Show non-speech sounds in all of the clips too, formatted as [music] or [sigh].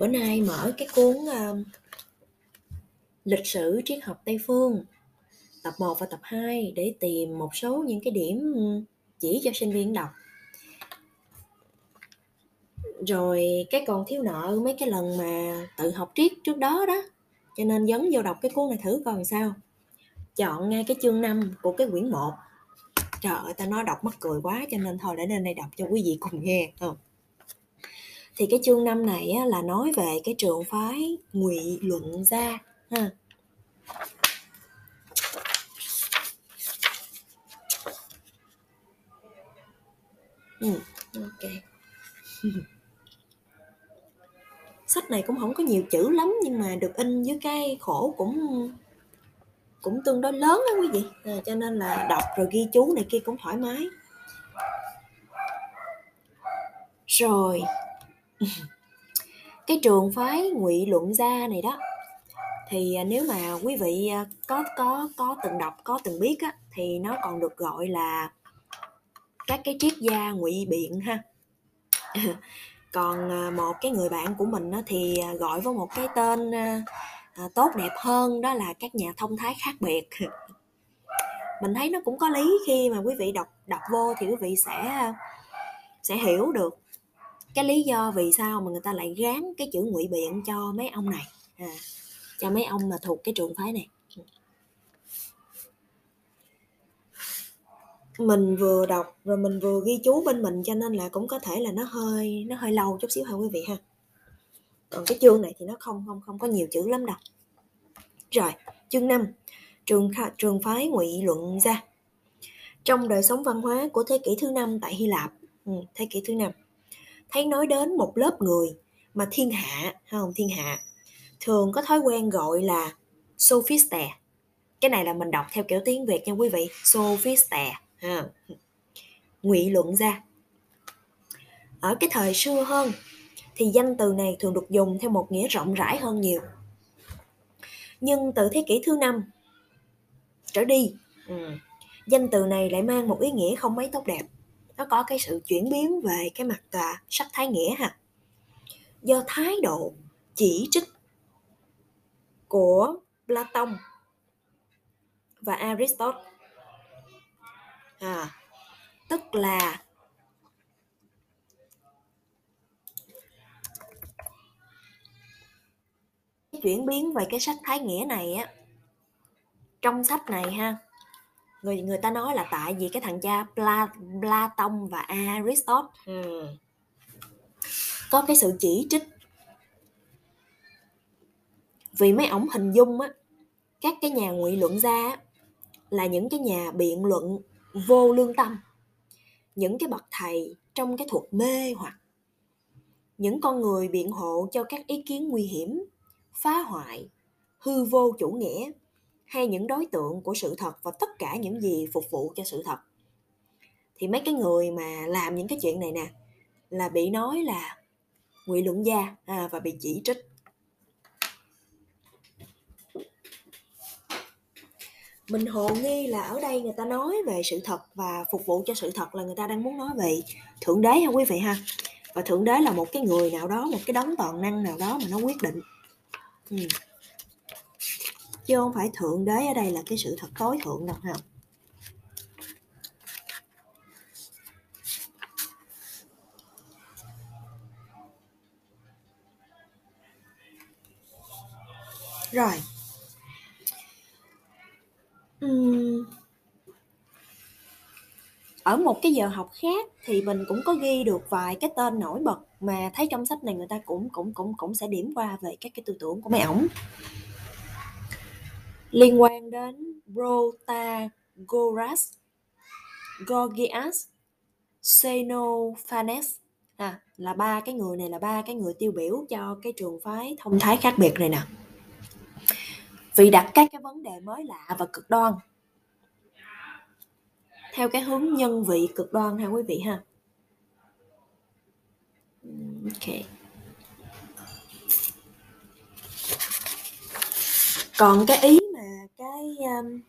bữa nay mở cái cuốn uh, lịch sử triết học Tây phương tập 1 và tập 2 để tìm một số những cái điểm chỉ cho sinh viên đọc. Rồi cái còn thiếu nợ mấy cái lần mà tự học triết trước đó đó cho nên dấn vô đọc cái cuốn này thử coi sao. Chọn ngay cái chương 5 của cái quyển 1 trời ơi ta nói đọc mắc cười quá cho nên thôi để lên đây đọc cho quý vị cùng nghe không? Thì cái chương 5 này á, là nói về cái trường phái ngụy luận gia ha. Ừ, ok. [laughs] Sách này cũng không có nhiều chữ lắm nhưng mà được in với cái khổ cũng cũng tương đối lớn đó quý vị. À, cho nên là đọc rồi ghi chú này kia cũng thoải mái. Rồi [laughs] cái trường phái ngụy luận gia này đó thì à, nếu mà quý vị à, có có có từng đọc có từng biết á, thì nó còn được gọi là các cái triết gia ngụy biện ha. [laughs] Còn à, một cái người bạn của mình á, thì gọi với một cái tên tốt đẹp hơn đó là các nhà thông thái khác biệt. [laughs] Mình thấy nó cũng có lý khi mà quý vị đọc đọc vô thì quý vị sẽ sẽ hiểu được cái lý do vì sao mà người ta lại gán cái chữ ngụy biện cho mấy ông này? À, cho mấy ông mà thuộc cái trường phái này. Mình vừa đọc rồi mình vừa ghi chú bên mình cho nên là cũng có thể là nó hơi nó hơi lâu chút xíu ha quý vị ha. Còn cái chương này thì nó không không không có nhiều chữ lắm đâu. Rồi chương 5 trường trường phái ngụy luận ra trong đời sống văn hóa của thế kỷ thứ năm tại Hy Lạp ừ, thế kỷ thứ năm thấy nói đến một lớp người mà thiên hạ không? Thiên hạ. Thường có thói quen gọi là sophiste. Cái này là mình đọc theo kiểu tiếng việt nha quý vị. Sophiste ha. Ngụy luận ra. Ở cái thời xưa hơn thì danh từ này thường được dùng theo một nghĩa rộng rãi hơn nhiều. Nhưng từ thế kỷ thứ năm trở đi ừ, danh từ này lại mang một ý nghĩa không mấy tốt đẹp nó có cái sự chuyển biến về cái mặt à, sắc thái nghĩa ha. Do thái độ chỉ trích của Platon và Aristotle. À, tức là chuyển biến về cái sách thái nghĩa này á trong sách này ha người người ta nói là tại vì cái thằng cha Pla, Platon và Aristotle. Ừ. có cái sự chỉ trích. Vì mấy ổng hình dung á các cái nhà ngụy luận gia là những cái nhà biện luận vô lương tâm. Những cái bậc thầy trong cái thuật mê hoặc. Những con người biện hộ cho các ý kiến nguy hiểm phá hoại hư vô chủ nghĩa hay những đối tượng của sự thật và tất cả những gì phục vụ cho sự thật. Thì mấy cái người mà làm những cái chuyện này nè là bị nói là ngụy luận gia à, và bị chỉ trích. Mình hồ nghi là ở đây người ta nói về sự thật và phục vụ cho sự thật là người ta đang muốn nói về thượng đế ha quý vị ha? Và thượng đế là một cái người nào đó một cái đấng toàn năng nào đó mà nó quyết định. Ừ chứ không phải thượng đế ở đây là cái sự thật tối thượng đâu ha rồi uhm. ở một cái giờ học khác thì mình cũng có ghi được vài cái tên nổi bật mà thấy trong sách này người ta cũng cũng cũng cũng sẽ điểm qua về các cái tư tưởng của mấy ổng liên quan đến Protagoras, Gorgias, Xenophanes. À, là ba cái người này là ba cái người tiêu biểu cho cái trường phái thông thái khác biệt này nè. Vì đặt các cái vấn đề mới lạ và cực đoan. Theo cái hướng nhân vị cực đoan ha quý vị ha. Ừ, ok. Còn cái ý mà cái um,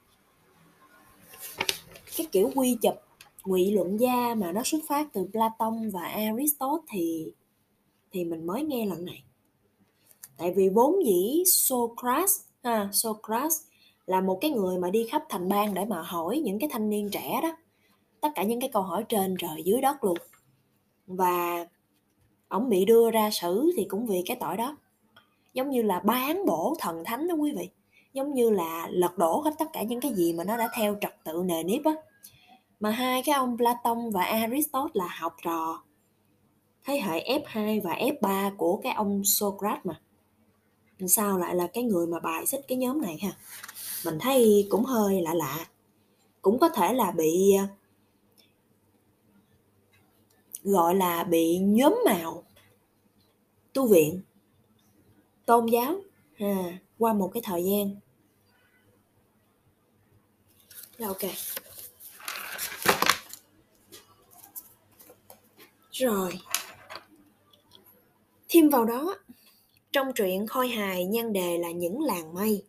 cái kiểu quy chụp ngụy luận gia mà nó xuất phát từ Platon và Aristotle thì thì mình mới nghe lần này. Tại vì vốn dĩ Socrates ha Socrates là một cái người mà đi khắp thành bang để mà hỏi những cái thanh niên trẻ đó tất cả những cái câu hỏi trên trời dưới đất luôn. Và ổng bị đưa ra xử thì cũng vì cái tội đó. Giống như là bán bổ thần thánh đó quý vị giống như là lật đổ hết tất cả những cái gì mà nó đã theo trật tự nề nếp á. Mà hai cái ông Platon và Aristotle là học trò. Thế hệ F2 và F3 của cái ông Socrates mà. Sao lại là cái người mà bài xích cái nhóm này ha? Mình thấy cũng hơi lạ lạ. Cũng có thể là bị à, gọi là bị nhóm màu tu viện, tôn giáo à, qua một cái thời gian. Ok. Rồi. Thêm vào đó trong truyện khôi hài nhan đề là những làng mây.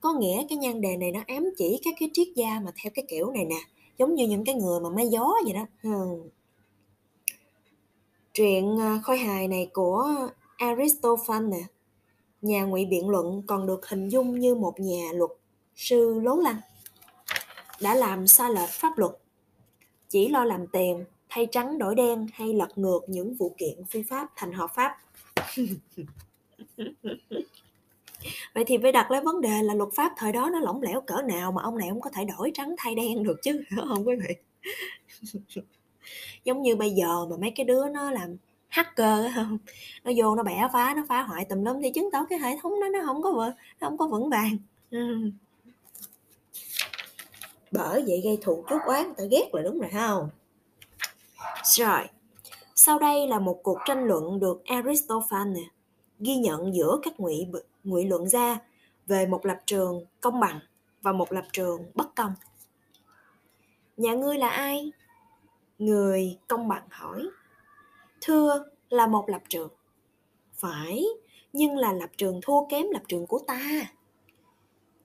Có nghĩa cái nhan đề này nó ám chỉ các cái triết gia mà theo cái kiểu này nè giống như những cái người mà may gió vậy đó. Hmm. truyện ờ, khôi hài này của Aristophanes nè nhà ngụy biện luận còn được hình dung như một nhà luật sư lố lăng, đã làm sai lệch pháp luật, chỉ lo làm tiền thay trắng đổi đen hay lật ngược những vụ kiện phi pháp thành hợp pháp. [laughs] Vậy thì phải đặt lấy vấn đề là luật pháp thời đó nó lỏng lẻo cỡ nào mà ông này ông có thể đổi trắng thay đen được chứ, [laughs] không quý vị? [laughs] Giống như bây giờ mà mấy cái đứa nó làm hacker không nó vô nó bẻ phá, nó phá hoại tùm lum thì chứng tỏ cái hệ thống đó nó không có vững nó không có vững vàng ừ. bởi vậy gây thù chuốc oán ta ghét là đúng rồi không rồi, sau đây là một cuộc tranh luận được Aristophanes ghi nhận giữa các ngụy ngụy luận gia về một lập trường công bằng và một lập trường bất công. Nhà ngươi là ai? Người công bằng hỏi. Thưa là một lập trường. Phải, nhưng là lập trường thua kém lập trường của ta.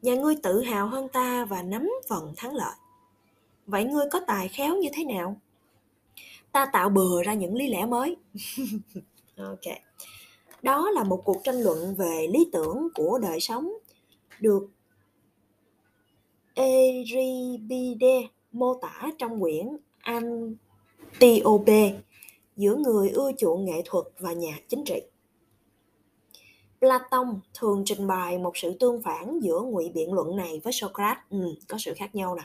Nhà ngươi tự hào hơn ta và nắm phần thắng lợi. Vậy ngươi có tài khéo như thế nào? Ta tạo bừa ra những lý lẽ mới. [laughs] ok đó là một cuộc tranh luận về lý tưởng của đời sống được Eribide mô tả trong quyển Antiope giữa người ưa chuộng nghệ thuật và nhà chính trị. Platon thường trình bày một sự tương phản giữa ngụy biện luận này với Socrates, ừ, có sự khác nhau nè.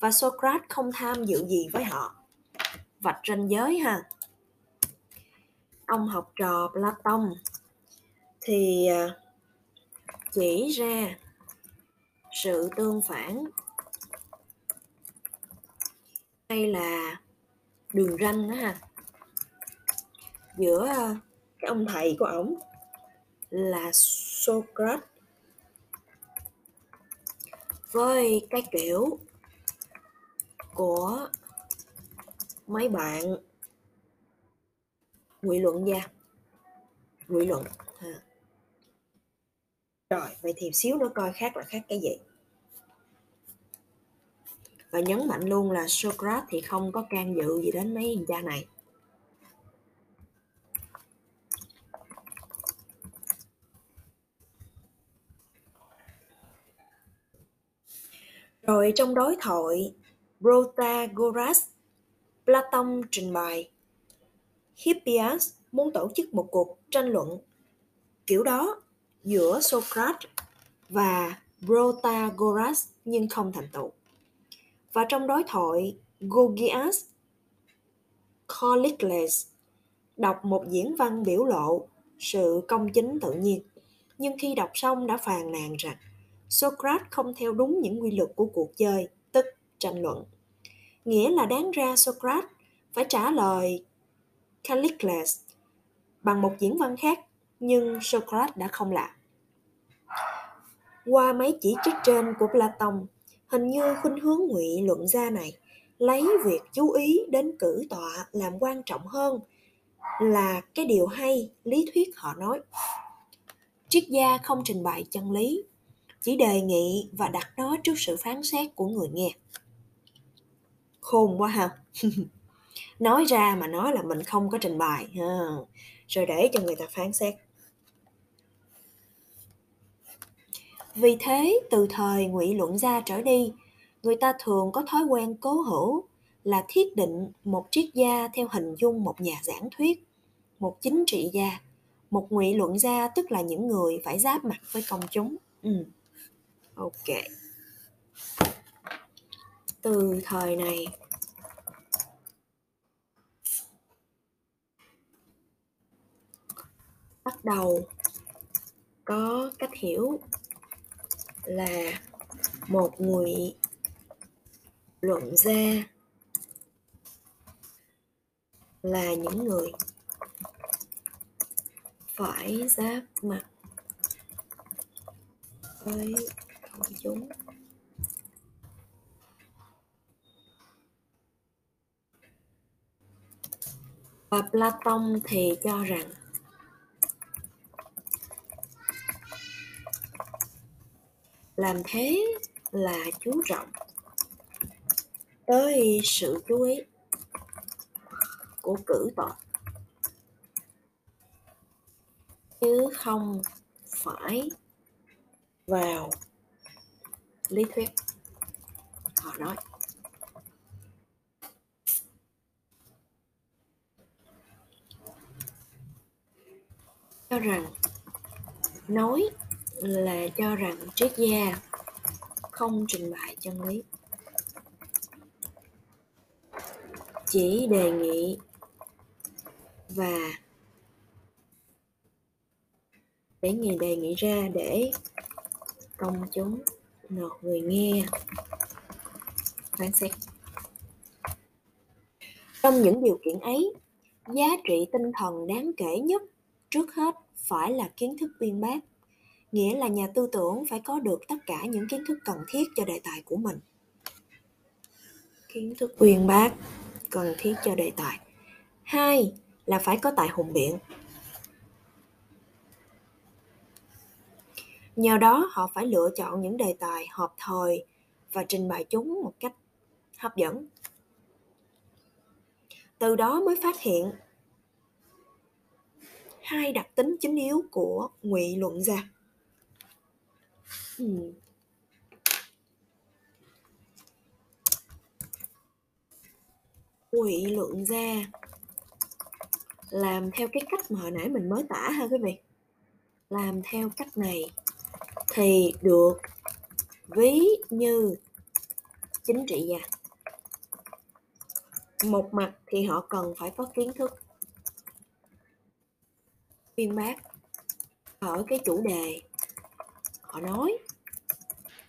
Và Socrates không tham dự gì với họ. Vạch ranh giới ha ông học trò Platon thì à, chỉ ra sự tương phản hay là đường ranh đó ha giữa ờ, cái ông thầy của ổng là Socrates. Với cái kiểu của mấy bạn nghị luận gia, nghị luận, ha. rồi, vậy thì xíu nữa coi khác là khác cái gì. Và nhấn mạnh luôn là Socrates thì không có can dự gì đến mấy cha này. Rồi trong đối thoại Protagoras, Platon trình bày Hippias muốn tổ chức một cuộc tranh luận kiểu đó giữa Socrates và Protagoras nhưng không thành tựu. Và trong đối thoại Gorgias Callicles đọc một diễn văn biểu lộ sự công chính tự nhiên. Nhưng khi đọc xong đã phàn nàn rằng Socrates không theo đúng những quy luật của cuộc chơi, tức tranh luận. Nghĩa là đáng ra Socrates phải trả lời Callicles bằng một diễn văn khác, nhưng Socrates đã không làm. Qua mấy chỉ trích trên của Platon, hình như khuynh hướng ngụy luận gia này lấy việc chú ý đến cử tọa làm quan trọng hơn là cái điều hay lý thuyết họ nói. Triết gia không trình bày chân lý, chỉ đề nghị và đặt nó trước sự phán xét của người nghe. Khôn quá ha. [laughs] nói ra mà nói là mình không có trình bày, ha rồi để cho người ta phán xét vì thế, từ thời ngụy luận gia trở đi, người ta thường có thói quen cố hữu là thiết định một triết gia theo hình dung một nhà giảng thuyết, một chính trị gia, một ngụy luận gia tức là những người phải giáp mặt với công chúng ừ ok. Từ thời này, bắt đầu có cách hiểu là một ngụy luận ra là những người phải giáp mặt với công chúng. Và Platon thì cho rằng làm thế là chú trọng tới sự chú ý của cử tọa. Chứ không phải vào lý thuyết. Họ nói. Cho rằng, nói là cho rằng triết gia không trình bày chân lý. Chỉ đề nghị và để người đề nghị ra để công chúng một người nghe. Phán xem trong những điều kiện ấy, giá trị tinh thần đáng kể nhất trước hết phải là kiến thức uyên bác, nghĩa là nhà tư tưởng phải có được tất cả những kiến thức cần thiết cho đề tài của mình. Kiến thức uyên bác cần thiết cho đề tài. Hai là phải có tài hùng biện. Nhờ đó họ phải lựa chọn những đề tài hợp thời và trình bày chúng một cách hấp dẫn. Từ đó mới phát hiện hai đặc tính chính yếu của ngụy luận gia. Hmm. ngụy luận gia làm theo cái cách mà hồi nãy mình mới tả ha quý vị. Làm theo cách này thì được. Ví như chính trị gia một mặt thì họ cần phải có kiến thức. Viên bác ở cái chủ đề họ nói.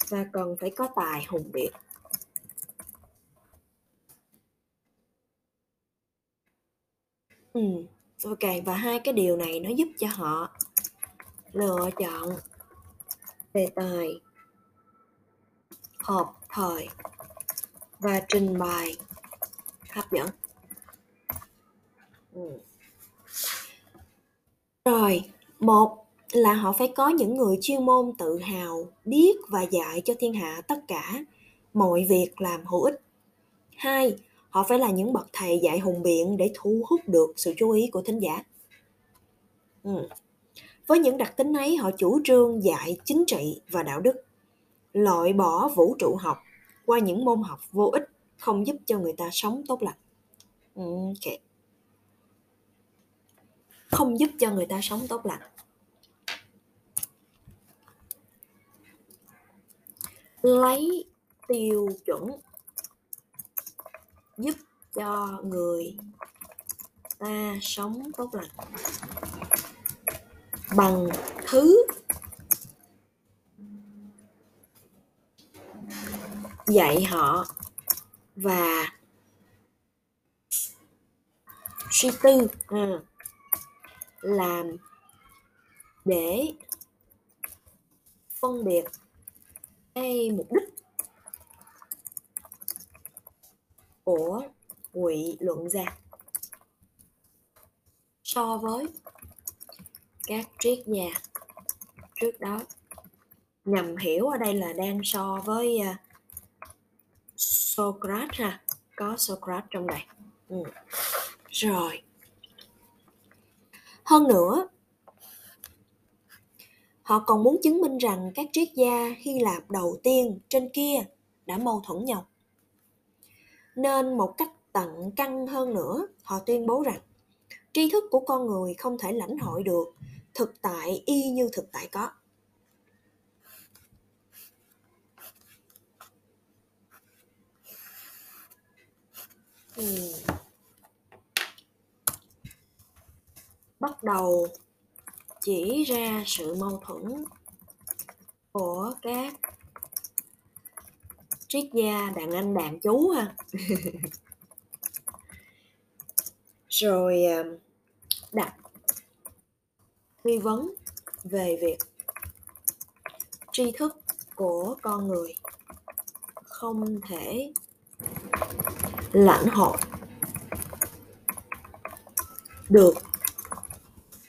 Và cần phải có tài hùng biện. Ừ ok. Và hai cái điều này nó giúp cho họ lựa chọn đề tài, họp, thời và trình bày, hấp dẫn ừ. rồi, một là họ phải có những người chuyên môn tự hào, biết và dạy cho thiên hạ tất cả mọi việc làm hữu ích hai, họ phải là những bậc thầy dạy hùng biện để thu hút được sự chú ý của thính giả ừ với những đặc tính ấy, họ chủ trương dạy chính trị và đạo đức. Loại bỏ vũ trụ học qua những môn học vô ích không giúp cho người ta sống tốt lành. Okay. không giúp cho người ta sống tốt lành. Lấy tiêu chuẩn giúp cho người ta sống tốt lành bằng thứ. Dạy họ và suy tư à, làm để phân biệt cái mục đích của ngụy luận gia so với các triết gia trước đó nhằm hiểu ở đây là đang so với uh, Socrates ha. Có Socrates trong này ừ. rồi. Hơn nữa họ còn muốn chứng minh rằng các triết gia hy lạp đầu tiên trên kia đã mâu thuẫn nhau. Nên một cách tận căng hơn nữa họ tuyên bố rằng tri thức của con người không thể lãnh hội được thực tại, y như thực tại có ừ. bắt đầu chỉ ra sự mâu thuẫn của các triết gia đàn anh, đàn chú ha [laughs] rồi ờ, đặt nghi vấn về việc tri thức của con người không thể lãnh hội được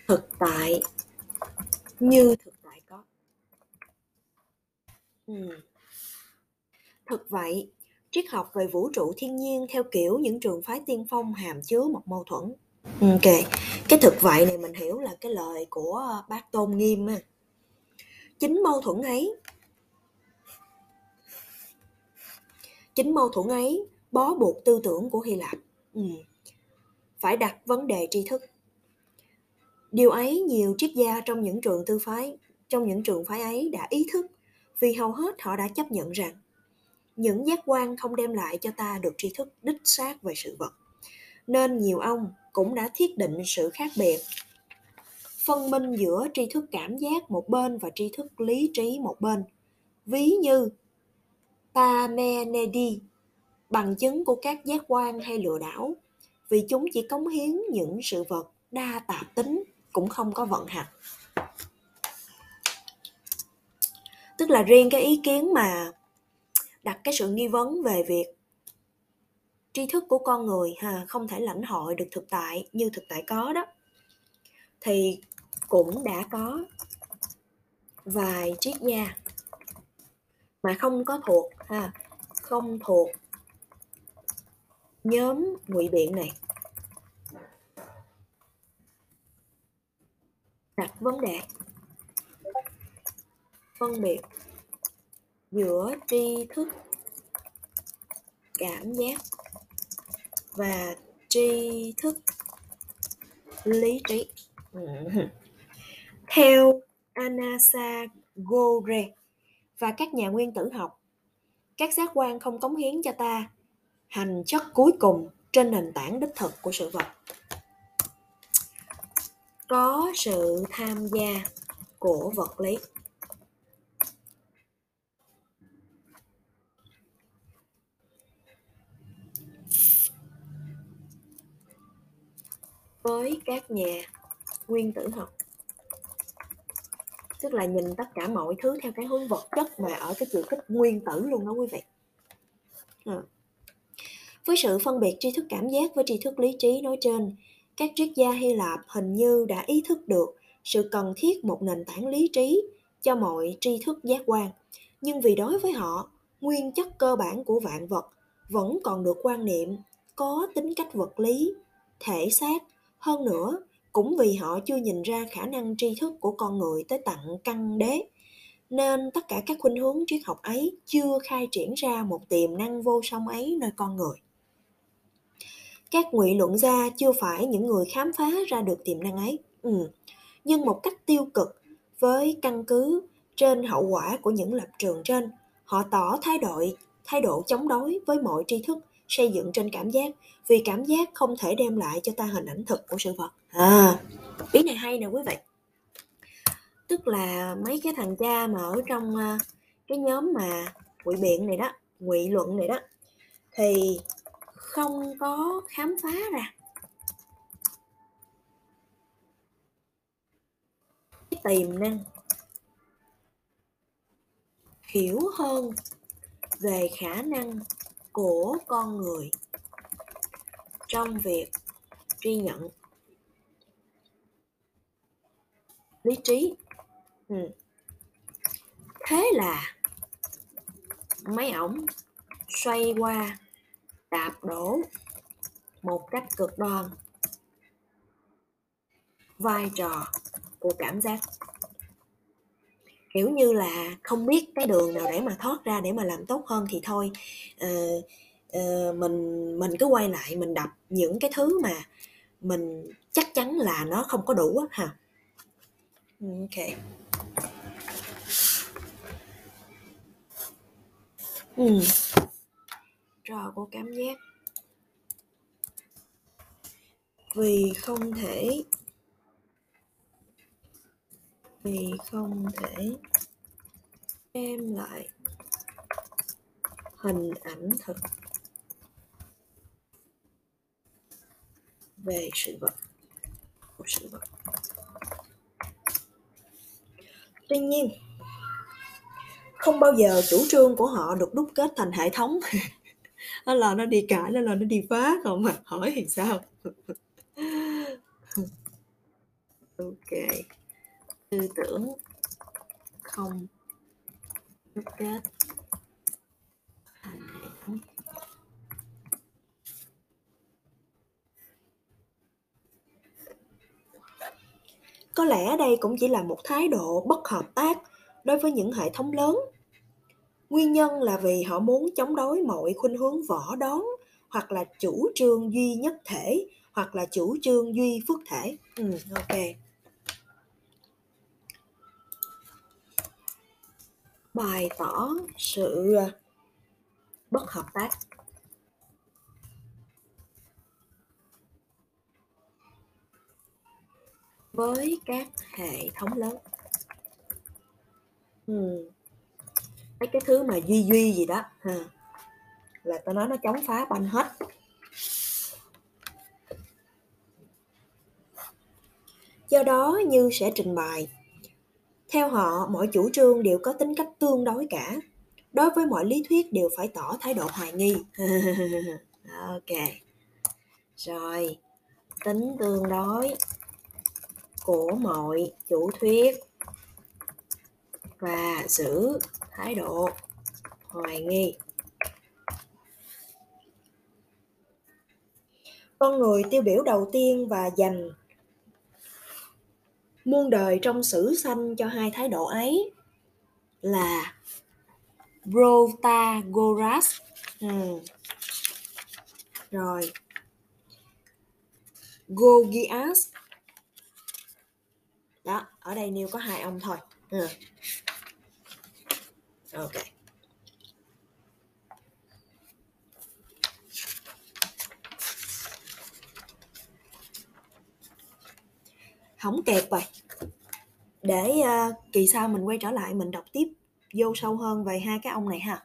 thực tại như thực tại có ừ. thực vậy, triết học về vũ trụ thiên nhiên theo kiểu những trường phái tiên phong hàm chứa một mâu thuẫn Ừ, ok. Cái thực vậy này mình hiểu là cái lời của bác tôn nghiêm á. Chính mâu thuẫn ấy. Chính mâu thuẫn ấy bó buộc tư tưởng của hy lạp. Ừ. phải đặt vấn đề tri thức. Điều ấy nhiều triết gia trong những trường tư phái, trong những trường phái ấy đã ý thức, vì hầu hết họ đã chấp nhận rằng những giác quan không đem lại cho ta được tri thức đích xác về sự vật. Nên nhiều ông cũng đã thiết định sự khác biệt phân minh giữa tri thức cảm giác một bên và tri thức lý trí một bên. Ví như Parmenides bằng chứng của các giác quan hay lừa đảo, vì chúng chỉ cống hiến những sự vật đa tạp tính, cũng không có vận hành tức là riêng cái ý kiến mà đặt cái sự nghi vấn về việc tri thức của con người ha, không thể lãnh hội được thực tại như thực tại có đó. Thì cũng đã có vài triết gia mà không có thuộc ha, không thuộc nhóm ngụy biện này. Đặt vấn đề. Phân biệt giữa tri thức, cảm giác và tri thức, lý trí. [laughs] Theo Anasagore và các nhà nguyên tử học, các giác quan không cống hiến cho ta, hành chất cuối cùng trên nền tảng đích thực của sự vật. Có sự tham gia của vật lý. Với các nhà nguyên tử học. Tức là nhìn tất cả mọi thứ theo cái hướng vật chất mà ở cái chữ kích nguyên tử luôn đó quý vị. À. với sự phân biệt tri thức cảm giác với tri thức lý trí nói trên, các triết gia hy lạp hình như đã ý thức được sự cần thiết một nền tảng lý trí cho mọi tri thức giác quan. Nhưng vì đối với họ, nguyên chất cơ bản của vạn vật vẫn còn được quan niệm có tính cách vật lý, thể xác hơn nữa, cũng vì họ chưa nhìn ra khả năng tri thức của con người tới tận căn đế, nên tất cả các khuynh hướng triết học ấy chưa khai triển ra một tiềm năng vô song ấy nơi con người các ngụy luận gia chưa phải những người khám phá ra được tiềm năng ấy ừ. nhưng một cách tiêu cực với căn cứ trên hậu quả của những lập trường trên, họ tỏ thái độ thái độ chống đối với mọi tri thức xây dựng trên cảm giác, vì cảm giác không thể đem lại cho ta hình ảnh thực của sự vật. À ý này hay nè quý vị. Tức là mấy cái thằng cha mà ở trong à, cái nhóm mà ngụy biện này đó ngụy luận này đó, thì không có khám phá ra. Cái tiềm năng hiểu hơn về khả năng của con người trong việc truy nhận lý trí ừ. thế là mấy ổng xoay qua đạp đổ một cách cực đoan vai trò của cảm giác kiểu như là không biết cái đường nào để mà thoát ra để mà làm tốt hơn thì thôi. Ờ, ờ, mình mình cứ quay lại mình đập những cái thứ mà mình chắc chắn là nó không có đủ á ha. Ok. Ừ. rồi cô cảm giác. Vì không thể vì không thể đem lại hình ảnh thực về sự vật, của sự vật. Tuy nhiên, không bao giờ chủ trương của họ được đúc kết thành hệ thống. [laughs] Nó là nó đi cãi nó là nó đi phá không mà hỏi thì sao? [laughs] Ok tư tưởng không? Đúc kết thành có lẽ đây cũng chỉ là một thái độ bất hợp tác đối với những hệ thống lớn. Nguyên nhân là vì họ muốn chống đối mọi khuynh hướng võ đón hoặc là chủ trương duy nhất thể hoặc là chủ trương duy phước thể. Ừ, ok. Bày tỏ sự bất hợp tác. Với các hệ thống lớn. Ừ. mấy cái thứ mà duy duy gì đó, ha, là tao nói nó chống phá banh hết. Do đó như sẽ trình bày theo họ mọi chủ trương đều có tính cách tương đối cả. Đối với mọi lý thuyết đều phải tỏ thái độ hoài nghi. [laughs] Ok. Rồi, tính tương đối của mọi chủ thuyết và giữ thái độ hoài nghi. Con người tiêu biểu đầu tiên và dành muôn đời trong sử sanh cho hai thái độ ấy là Protagoras. Ừ. rồi. Gorgias. Đó, ở đây nêu có hai ông thôi. Ừ. ok. Không kẹp vậy. Để uh, kỳ sau mình quay trở lại mình đọc tiếp vô sâu hơn về hai cái ông này ha.